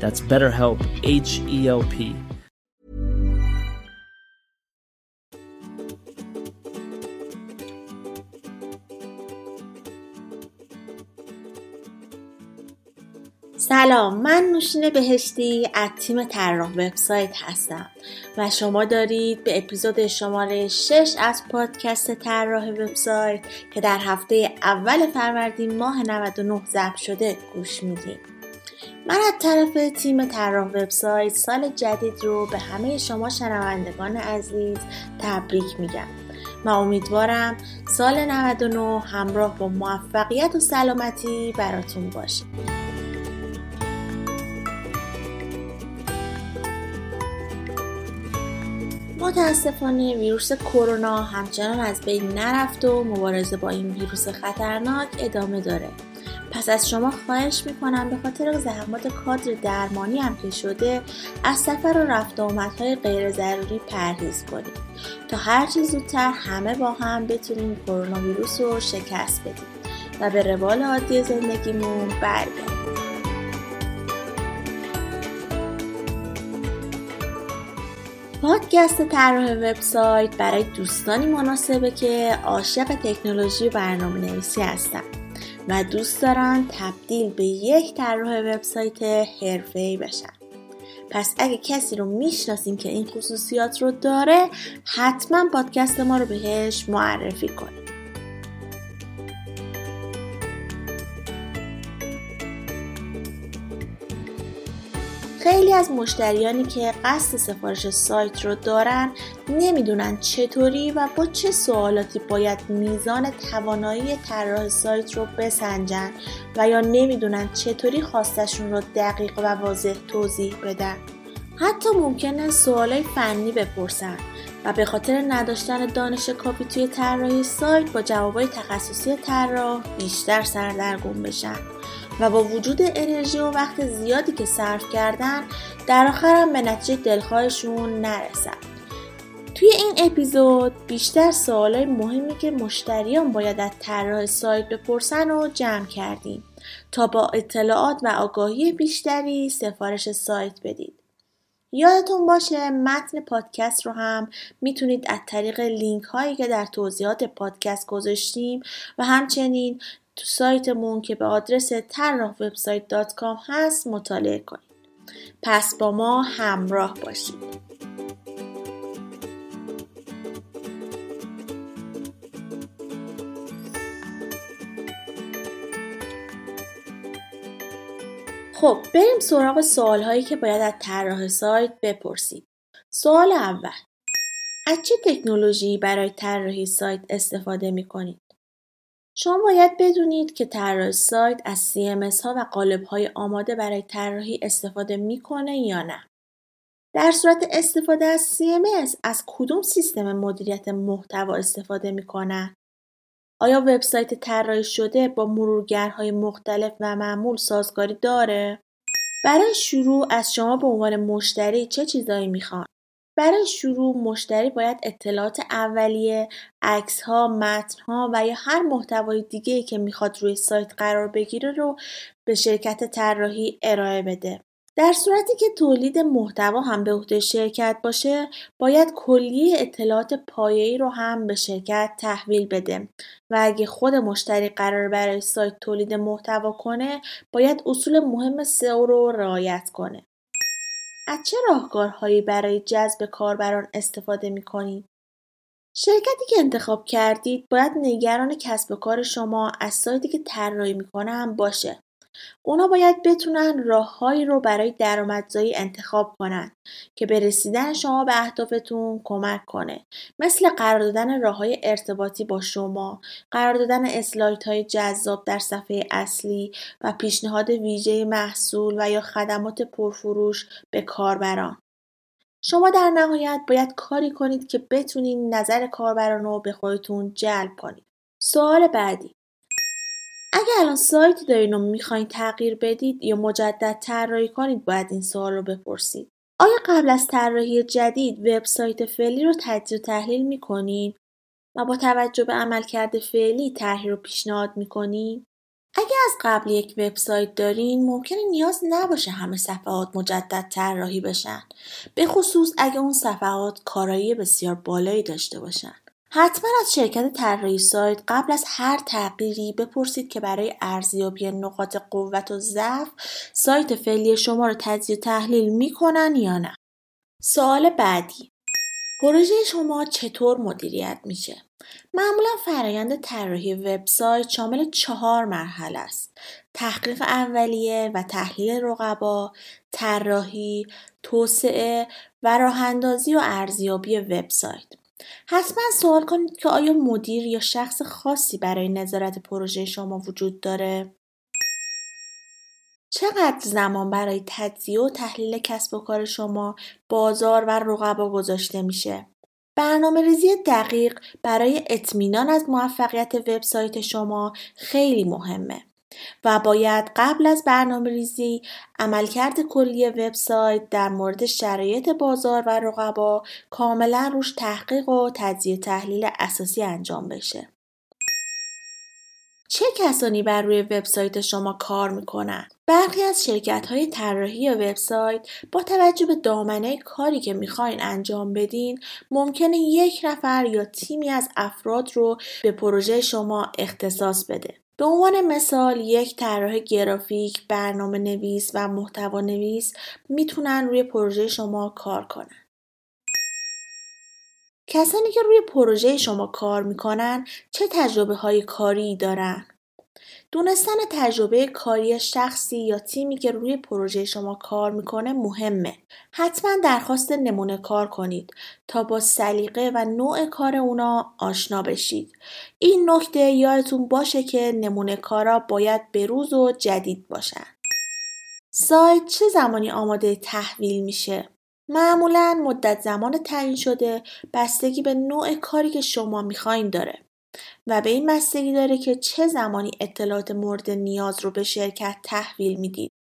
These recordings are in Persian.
That's BetterHelp, H E L P. سلام من نوشین بهشتی از تیم طراح وبسایت هستم و شما دارید به اپیزود شماره 6 از پادکست طراح وبسایت که در هفته اول فروردین ماه 99 ضبط شده گوش می‌دید من از طرف تیم طراح وبسایت سال جدید رو به همه شما شنوندگان عزیز تبریک میگم و امیدوارم سال 99 همراه با موفقیت و سلامتی براتون باشه. متاسفانه ویروس کرونا همچنان از بین نرفت و مبارزه با این ویروس خطرناک ادامه داره. پس از شما خواهش می‌کنم به خاطر زحمات کادر درمانی هم که شده از سفر و رفت آمدهای غیر ضروری پرهیز کنید. تا هرچی زودتر همه با هم بتونیم کرونا ویروس رو شکست بدیم و به روال عادی زندگیمون برگردیم. پادکست طراح وبسایت برای دوستانی مناسبه که عاشق تکنولوژی و برنامه نویسی هستن و دوست دارن تبدیل به یک طراح وبسایت حرفه‌ای بشن. پس اگه کسی رو می‌شناسین که این خصوصیات رو داره حتما پادکست ما رو بهش معرفی کنید. خیلی از مشتریانی که قصد سفارش سایت رو دارن نمی‌دونن چطوری و با چه سوالاتی باید میزان توانایی طراح سایت رو بسنجن و یا نمی‌دونن چطوری خواستشون رو دقیق و واضح توضیح بدن. حتی ممکنه سوالای فنی بپرسن و به خاطر نداشتن دانش کافی توی طراحی سایت با جوابای تخصصی طراح بیشتر سردرگم بشن. و با وجود انرژی و وقت زیادی که صرف کردن در آخرم به نتیجه دلخواهشون نرسن توی این اپیزود بیشتر سوالای مهمی که مشتریان باید از طراح سایت بپرسن رو جمع کردیم تا با اطلاعات و آگاهی بیشتری سفارش سایت بدید. یادتون باشه متن پادکست رو هم می‌تونید از طریق لینک هایی که در توضیحات پادکست گذاشتیم و همچنین تو سایتمون که به آدرس طراح وبسایت دات کام هست مطالعه کنید. پس با ما همراه باشید. خب بریم سراغ سوال هایی که باید از طراح سایت بپرسید. سوال اول از چه تکنولوژی برای طراحی سایت استفاده می کنید؟ شما باید بدونید که طراح سایت از CMS ها و قالب های آماده برای طراحی استفاده می‌کنه یا نه. در صورت استفاده از CMS از کدوم سیستم مدیریت محتوا استفاده می‌کنن؟ آیا وبسایت طراحی شده با مرورگرهای مختلف و معمول سازگاری داره؟ برای شروع از شما به عنوان مشتری چه چیزایی می‌خوان؟ برای شروع مشتری باید اطلاعات اولیه، عکس‌ها، متن‌ها و یا هر محتوای دیگه که می‌خواد روی سایت قرار بگیره رو به شرکت طراحی ارائه بده. در صورتی که تولید محتوا هم به عهده شرکت باشه باید کلیه اطلاعات پایه‌ای رو هم به شرکت تحویل بده و اگه خود مشتری قرار برای سایت تولید محتوا کنه باید اصول مهم سئو رو رعایت کنه از چه راهکارهایی برای جذب کاربران استفاده می کنید؟ شرکتی که انتخاب کردید باید نگران کسب و کار شما از سایتی که طراحی می‌کنه هم باشه. اونا باید بتونن راههایی رو برای درآمدزایی انتخاب کنن که به رسیدن شما به اهدافتون کمک کنه. مثل قرار دادن راه های ارتباطی با شما قرار دادن اسلایت های جذاب در صفحه اصلی و پیشنهاد ویژه محصول و یا خدمات پرفروش به کاربران. شما در نهایت باید کاری کنید که بتونید نظر کاربران رو به خودتون جلب کنید. سوال بعدی. اگه الان سایتی دارین و می‌خواین تغییر بدید یا مجدد طراحی کنید باید این سوال رو بپرسید. آیا قبل از طراحی جدید وبسایت فعلی رو تجزیه و تحلیل می‌کنید و با توجه به عملکرد فعلی طرحی رو پیشنهاد می‌کنید اگه از قبل یک وبسایت دارین ممکنه نیاز نباشه همه صفحات مجدد طراحی بشن. به خصوص اگه اون صفحات کارایی بسیار بالایی داشته باشن. حتما از شرکت طراحی سایت قبل از هر تغییری بپرسید که برای ارزیابی نقاط قوت و ضعف سایت فعلی شما رو تجزیه تحلیل می‌کنن یا نه؟ سوال بعدی. پروژه شما چطور مدیریت میشه؟ معمولا فرایند طراحی وبسایت شامل چهار مرحله است تحقیق اولیه و تحلیل رقبا طراحی توسعه و راهاندازی و ارزیابی وبسایت. حتما سوال کنید که آیا مدیر یا شخص خاصی برای نظارت پروژه شما وجود داره؟ چقدر زمان برای تجزیه و تحلیل کسب و کار شما بازار و رقبا گذاشته میشه؟ برنامه ریزی دقیق برای اطمینان از موفقیت وبسایت شما خیلی مهمه. و باید قبل از برنامه ریزی عملکرد کلی وبسایت در مورد شرایط بازار و رقبا کاملا روش تحقیق و تجزیه تحلیل اساسی انجام بشه. چه کسانی بر روی وبسایت شما کار می‌کنن؟ برخی از شرکت های طراحی وبسایت با توجه به دامنه کاری که می‌خواین انجام بدین ممکنه یک نفر یا تیمی از افراد رو به پروژه شما اختصاص بده. به عنوان مثال یک طراح گرافیک، برنامه نویس و محتوا نویس می‌تونن روی پروژه شما کار کنن. کسانی که روی پروژه شما کار می‌کنن چه تجربه های کاری دارن؟ دونستن تجربه کاری شخصی یا تیمی که روی پروژه شما کار می‌کنه مهمه. حتما درخواست نمونه کار کنید تا با سلیقه و نوع کار اونا آشنا بشید. این نکته یادتون باشه که نمونه کارا باید بروز و جدید باشن. سایت چه زمانی آماده تحویل میشه؟ معمولا مدت زمان تعیین شده بستگی به نوع کاری که شما می‌خواین داره. و به این بستگی داره که چه زمانی اطلاعات مورد نیاز رو به شرکت تحویل می‌دید.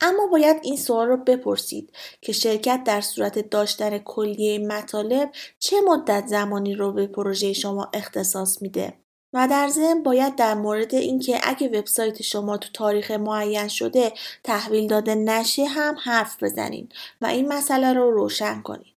اما باید این سوال رو بپرسید که شرکت در صورت داشتن کلیه مطالب چه مدت زمانی رو به پروژه شما اختصاص میده و در ضمن باید در مورد اینکه اگه وبسایت شما تو تاریخ معین شده تحویل داده نشه هم حرف بزنین و این مسئله رو روشن کنید.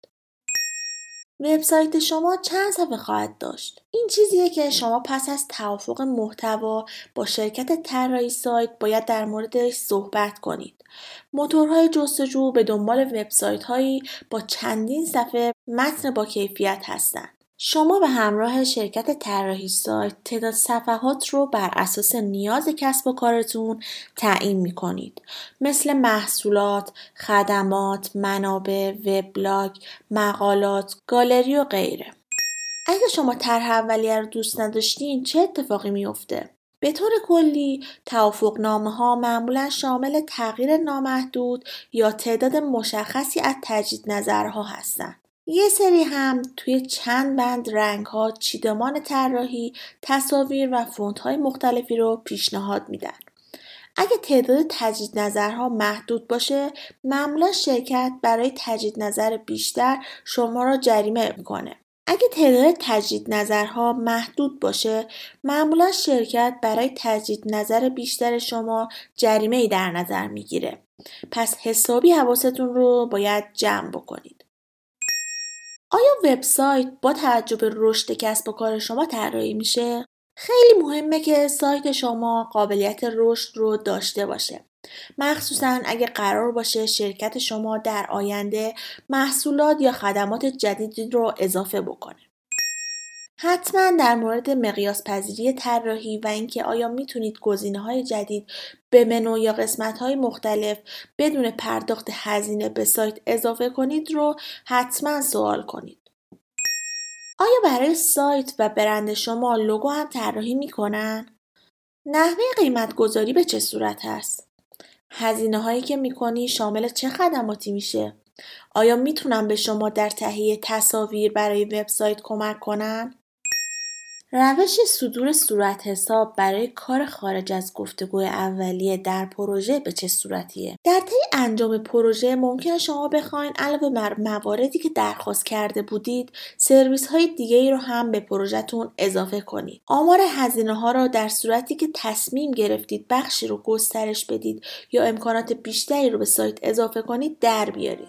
وبسایت شما چند صفحه خواهد داشت؟ این چیزیه که شما پس از توافق محتوا با شرکت طراحی سایت باید در موردش صحبت کنید. موتورهای جستجو به دنبال وبسایت هایی با چندین صفحه متن با کیفیت هستند. شما به همراه شرکت طراحی سایت تعداد صفحات رو بر اساس نیاز کسب و کارتون تعیین می کنید. مثل محصولات، خدمات، منابع، وبلاگ، مقالات، گالری و غیره. اگه شما طرح اولیه رو دوست نداشتین چه اتفاقی میافته؟ به طور کلی توافق نامه ها معمولا شامل تغییر نامحدود یا تعداد مشخصی از تجدید نظرها هستند. یه سری هم توی چند بند رنگ ها چیدمان طراحی تصاویر و فونت های مختلفی رو پیشنهاد میدن. اگه تعداد تجدید نظرها محدود باشه معمولا شرکت برای تجدید نظر بیشتر شما را جریمه می‌کنه. اگه تعداد تجدید نظرها محدود باشه معمولا شرکت برای تجدید نظر بیشتر شما جریمه ای در نظر می‌گیره. پس حسابی حواستون رو باید جمع بکنید. آیا وبسایت با توجه به رشد کسب و کار شما طراحی میشه؟ خیلی مهمه که سایت شما قابلیت رشد رو داشته باشه. مخصوصا اگه قرار باشه شرکت شما در آینده محصولات یا خدمات جدیدی رو اضافه بکنه. حتما در مورد مقیاس پذیری طراحی و اینکه آیا می‌تونید گزینه های جدید به منو یا قسمت های مختلف بدون پرداخت هزینه به سایت اضافه کنید رو حتما سوال کنید. آیا برای سایت و برند شما لوگو هم طراحی می‌کنن؟ نحوه قیمت گذاری به چه صورت است؟ هزینه هایی که می‌کنی شامل چه خدماتی میشه؟ آیا می‌تونم به شما در تهیه تصاویر برای وبسایت کمک کنن؟ روش صدور صورت حساب برای کار خارج از گفتگوی اولیه در پروژه به چه صورتیه؟ در طی انجام پروژه ممکن شما بخواین علاوه بر مواردی که درخواست کرده بودید سرویس های دیگه ای رو هم به پروژهتون اضافه کنید. آمار هزینه ها را در صورتی که تصمیم گرفتید بخشی رو گسترش بدید یا امکانات بیشتری رو به سایت اضافه کنید در بیارید.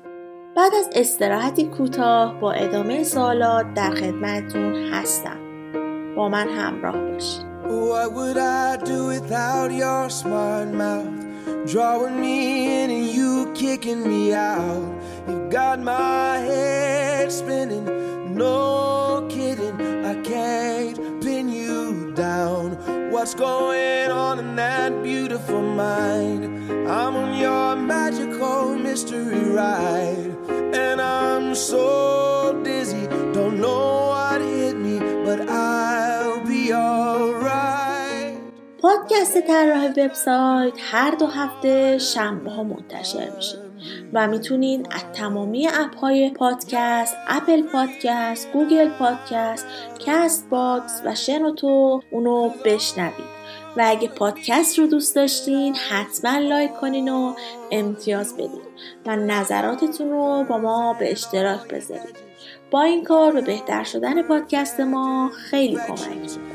بعد از استراحتی کوتاه با ادامه سوالات در خدمتتون هستم. با من همراه باشید What would I do without your smart mouth? Drawing me in and you kicking me out. You've got my head spinning, no kidding. I can't pin you down. What's going on in that beautiful mind? I'm on your magical mystery ride, and I'm so dizzy, don't know what پادکست طراح وبسایت هر دو هفته شنبه ها منتشر میشه و می‌تونید از تمامی اپ های پادکست اپل پادکست گوگل پادکست کست باکس و شنوتو اونو بشنوید. و اگه پادکست رو دوست داشتین حتما like کنین و امتیاز بدین و نظراتتون رو با ما به اشتراک بذارید با این کار به بهتر شدن پادکست ما خیلی کمک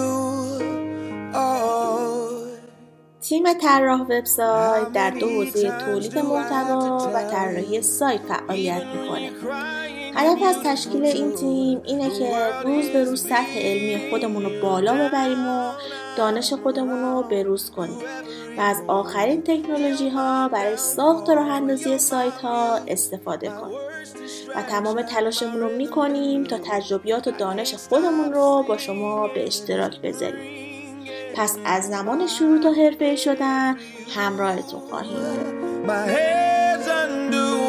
تیم طراح وبسایت در دو حوزه تولید محتوا و طراحی سایت فعالیت می‌کنه. هدف از تشکیل این تیم اینه که روز به روز سطح علمی خودمون رو بالا ببریم و دانش خودمون رو بروز کنیم. و از آخرین تکنولوژی ها برای ساخت و راه اندازی سایت ها استفاده کنیم. و تمام تلاشمون رو می‌کنیم تا تجربیات و دانش خودمون رو با شما به اشتراک بذاریم. پس از زمان شروع تا حرفه شدن همراهتون خواهیم ممنون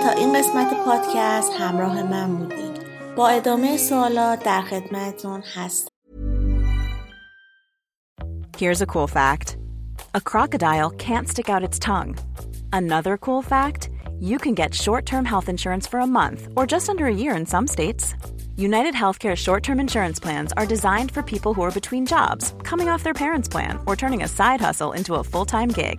تا این قسمت پادکست همراه من بودین با ادامه سوالات در خدمتتون هست Here's a cool fact. A crocodile can't stick out its tongue. Another cool fact, you can get short-term health insurance for a month or just under a year in some states. United Healthcare short-term insurance plans are designed for people who are between jobs, coming off their parents' plan, or turning a side hustle into a full-time gig.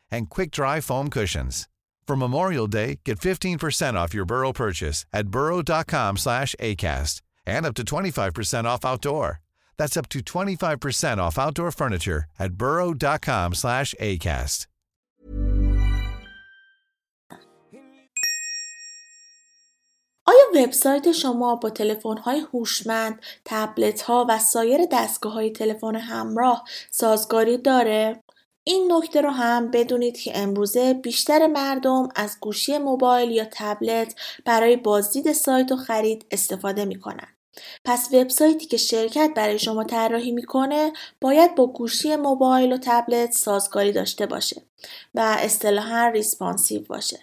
and quick-dry foam cushions. For Memorial Day, get 15% off your Burrow purchase at burrow.com slash ACAST and up to 25% off outdoor. That's up to 25% off outdoor furniture at burrow.com slash ACAST. آیا وبسایت شما با تلفن‌های هوشمند، تبلت‌ها و سایر دستگاه‌های تلفن همراه سازگاری داره؟ این نکته رو هم بدونید که امروزه بیشتر مردم از گوشی موبایل یا تبلت برای بازدید سایت و خرید استفاده می‌کنن. پس وبسایتی که شرکت برای شما طراحی می‌کنه باید با گوشی موبایل و تبلت سازگاری داشته باشه و اصطلاحا responsive باشه.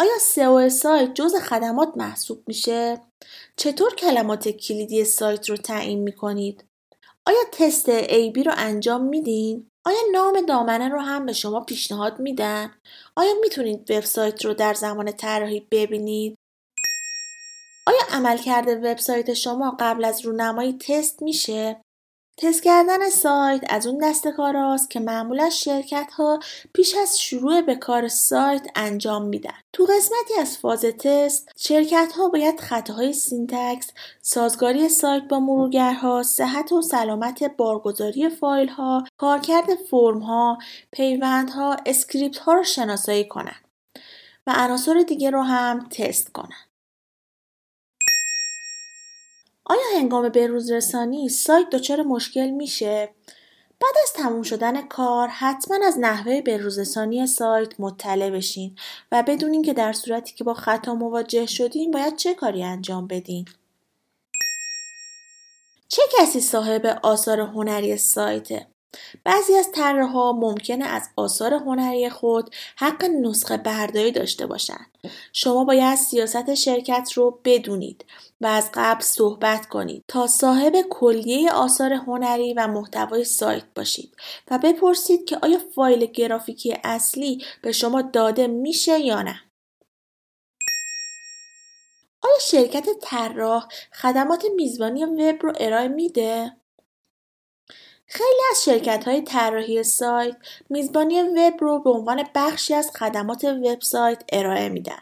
آیا سئو سایت جز خدمات محسوب میشه؟ چطور کلمات کلیدی سایت رو تعیین می‌کنید؟ آیا تست بی رو انجام میدین؟ آیا نام دامنه رو هم به شما پیشنهاد میدن؟ آیا می‌تونید وبسایت رو در زمان طراحی ببینید؟ آیا عملکرد وبسایت شما قبل از رونمایی تست میشه؟ تست کردن سایت از اون دست کاراست که معمولا شرکت ها پیش از شروع به کار سایت انجام میدن. تو قسمتی از فاز تست شرکت ها باید خطاهای syntax، سازگاری سایت با مرورگرها، صحت و سلامت بارگذاری فایل ها، کارکرد فرم ها، پیوند ها، اسکریپت ها رو شناسایی کنن و عناصر دیگه رو هم تست کنن. آیا هنگام بروزرسانی سایت دچار مشکل میشه؟ بعد از تموم شدن کار حتما از نحوه بروزرسانی سایت مطلع بشین و بدونین که در صورتی که با خطا مواجه شدین باید چه کاری انجام بدین. چه کسی صاحب آثار هنری سایته؟ بعضی از طراحها ممکنه از آثار هنری خود حق نسخه برداری داشته باشند. شما باید سیاست شرکت رو بدونید و از قبل صحبت کنید تا صاحب کلیه آثار هنری و محتوای سایت باشید و بپرسید که آیا فایل گرافیکی اصلی به شما داده میشه یا نه. آیا شرکت طراح خدمات میزبانی وب رو ارائه میده؟ خیلی از شرکت های طراحی سایت میزبانی وب رو به عنوان بخشی از خدمات وبسایت ارائه میدن.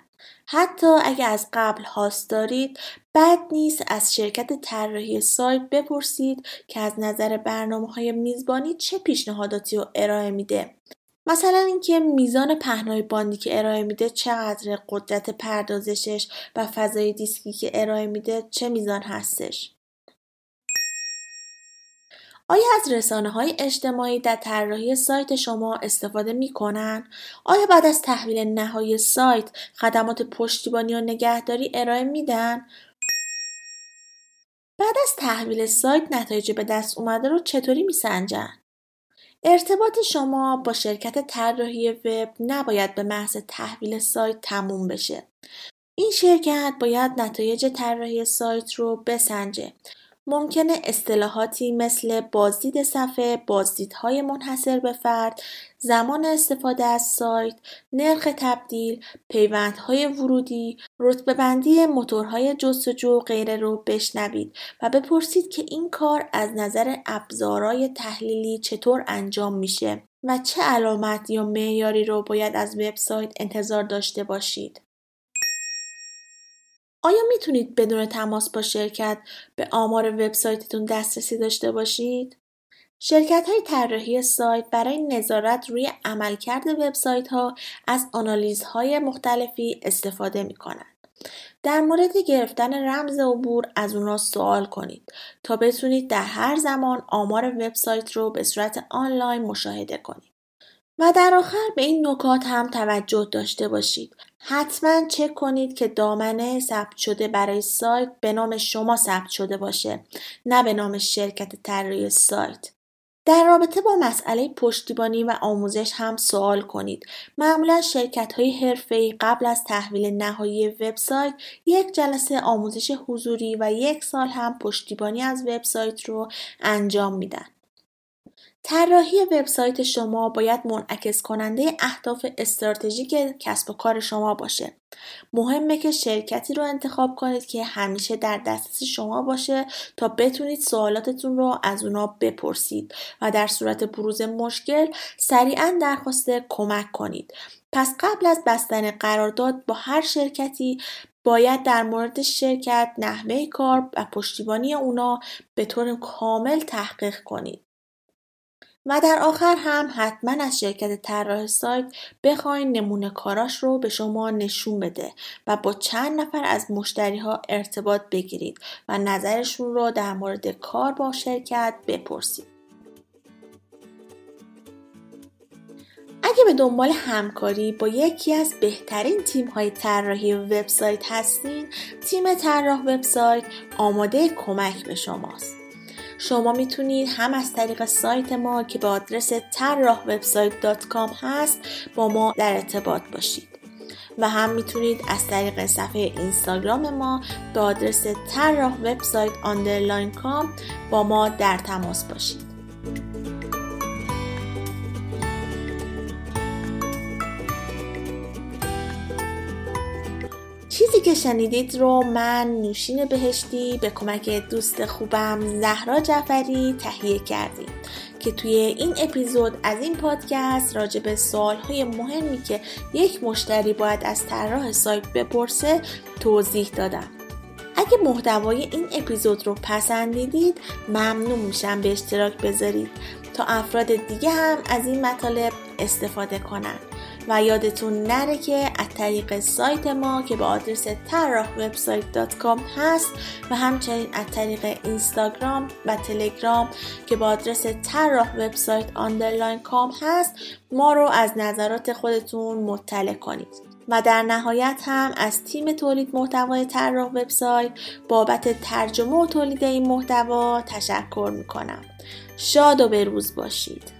حتی اگر از قبل هاست دارید بد نیست از شرکت طراحی سایت بپرسید که از نظر برنامه های میزبانی چه پیشنهاداتی رو ارائه میده مثلا اینکه میزان پهنای باندی که ارائه میده چقدر قدرت پردازشش و فضای دیسکی که ارائه میده چه میزان هستش آیا از رسانه های اجتماعی در طراحی سایت شما استفاده می کنن؟ آیا بعد از تحویل نهایی سایت خدمات پشتیبانی و نگهداری ارائه میدن؟ بعد از تحویل سایت نتایج به دست اومده رو چطوری میسنجن؟ ارتباط شما با شرکت طراحی وب نباید به محض تحویل سایت تموم بشه. این شرکت باید نتایج طراحی سایت رو بسنجه ممکنه اصطلاحاتی مثل بازدید صفحه، بازدیدهای منحصر به فرد، زمان استفاده از سایت، نرخ تبدیل، پیوندهای ورودی، رتبه بندی موتورهای جستجو غیره رو بشنوید و بپرسید که این کار از نظر ابزارهای تحلیلی چطور انجام میشه و چه علامت یا معیاری رو باید از وبسایت انتظار داشته باشید. آیا می‌تونید بدون تماس با شرکت به آمار وبسایتتون دسترسی داشته باشید؟ شرکت های طراحی سایت برای نظارت روی عملکرد وبسایت ها از آنالیزهای مختلفی استفاده می کنند. در مورد گرفتن رمز عبور از اونا سوال کنید تا بتونید در هر زمان آمار وبسایت رو به صورت آنلاین مشاهده کنید. و در آخر به این نکات هم توجه داشته باشید. حتما چک کنید که دامنه ثبت شده برای سایت به نام شما ثبت شده باشه نه به نام شرکت طراحی سایت. در رابطه با مسئله پشتیبانی و آموزش هم سوال کنید. معمولا شرکت های حرفه‌ای قبل از تحویل نهایی وبسایت یک جلسه آموزش حضوری و یک سال هم پشتیبانی از وبسایت رو انجام میدن. طراحی وبسایت شما باید منعکس کننده اهداف استراتژیک کسب و کار شما باشه. مهمه که شرکتی رو انتخاب کنید که همیشه در دسترس شما باشه تا بتونید سوالاتتون رو از اونا بپرسید و در صورت بروز مشکل سریعا درخواست کمک کنید. پس قبل از بستن قرارداد با هر شرکتی باید در مورد شرکت، نحوه کار و پشتیبانی اونا به طور کامل تحقیق کنید. و در آخر هم حتما از شرکت طراح سایت بخواین نمونه کاراش رو به شما نشون بده و با چند نفر از مشتری ها ارتباط بگیرید و نظرشون رو در مورد کار با شرکت بپرسید. اگه به دنبال همکاری با یکی از بهترین تیم های طراحی وبسایت هستین، تیم طراح وبسایت آماده کمک به شماست. شما می‌تونید هم از طریق سایت ما که به آدرس طراح وبسایت هست با ما در ارتباط باشید. و هم می‌تونید از طریق صفحه اینستاگرام ما به آدرس طراح وبسایت underline com با ما در تماس باشید. چیزی که شنیدید رو من نوشین بهشتی به کمک دوست خوبم زهرا جعفری تهیه کردیم که توی این اپیزود از این پادکست راجع به سوالهای مهمی که یک مشتری باید از طراح سایت بپرسه توضیح دادم. اگه محتوای این اپیزود رو پسندیدید ممنون میشم به اشتراک بذارید. تا افراد دیگه هم از این مطالب استفاده کنند و یادتون نره که از طریق سایت ما که به آدرس طراح وبسایت هست و همچنین از طریق اینستاگرام و تلگرام که به آدرس طراح وبسایت underline com هست ما رو از نظرات خودتون مطلع کنید. و در نهایت هم از تیم تولید محتوای طراح وبسایت بابت ترجمه و تولید این محتوا تشکر می‌کنم. شاد و بروز باشید.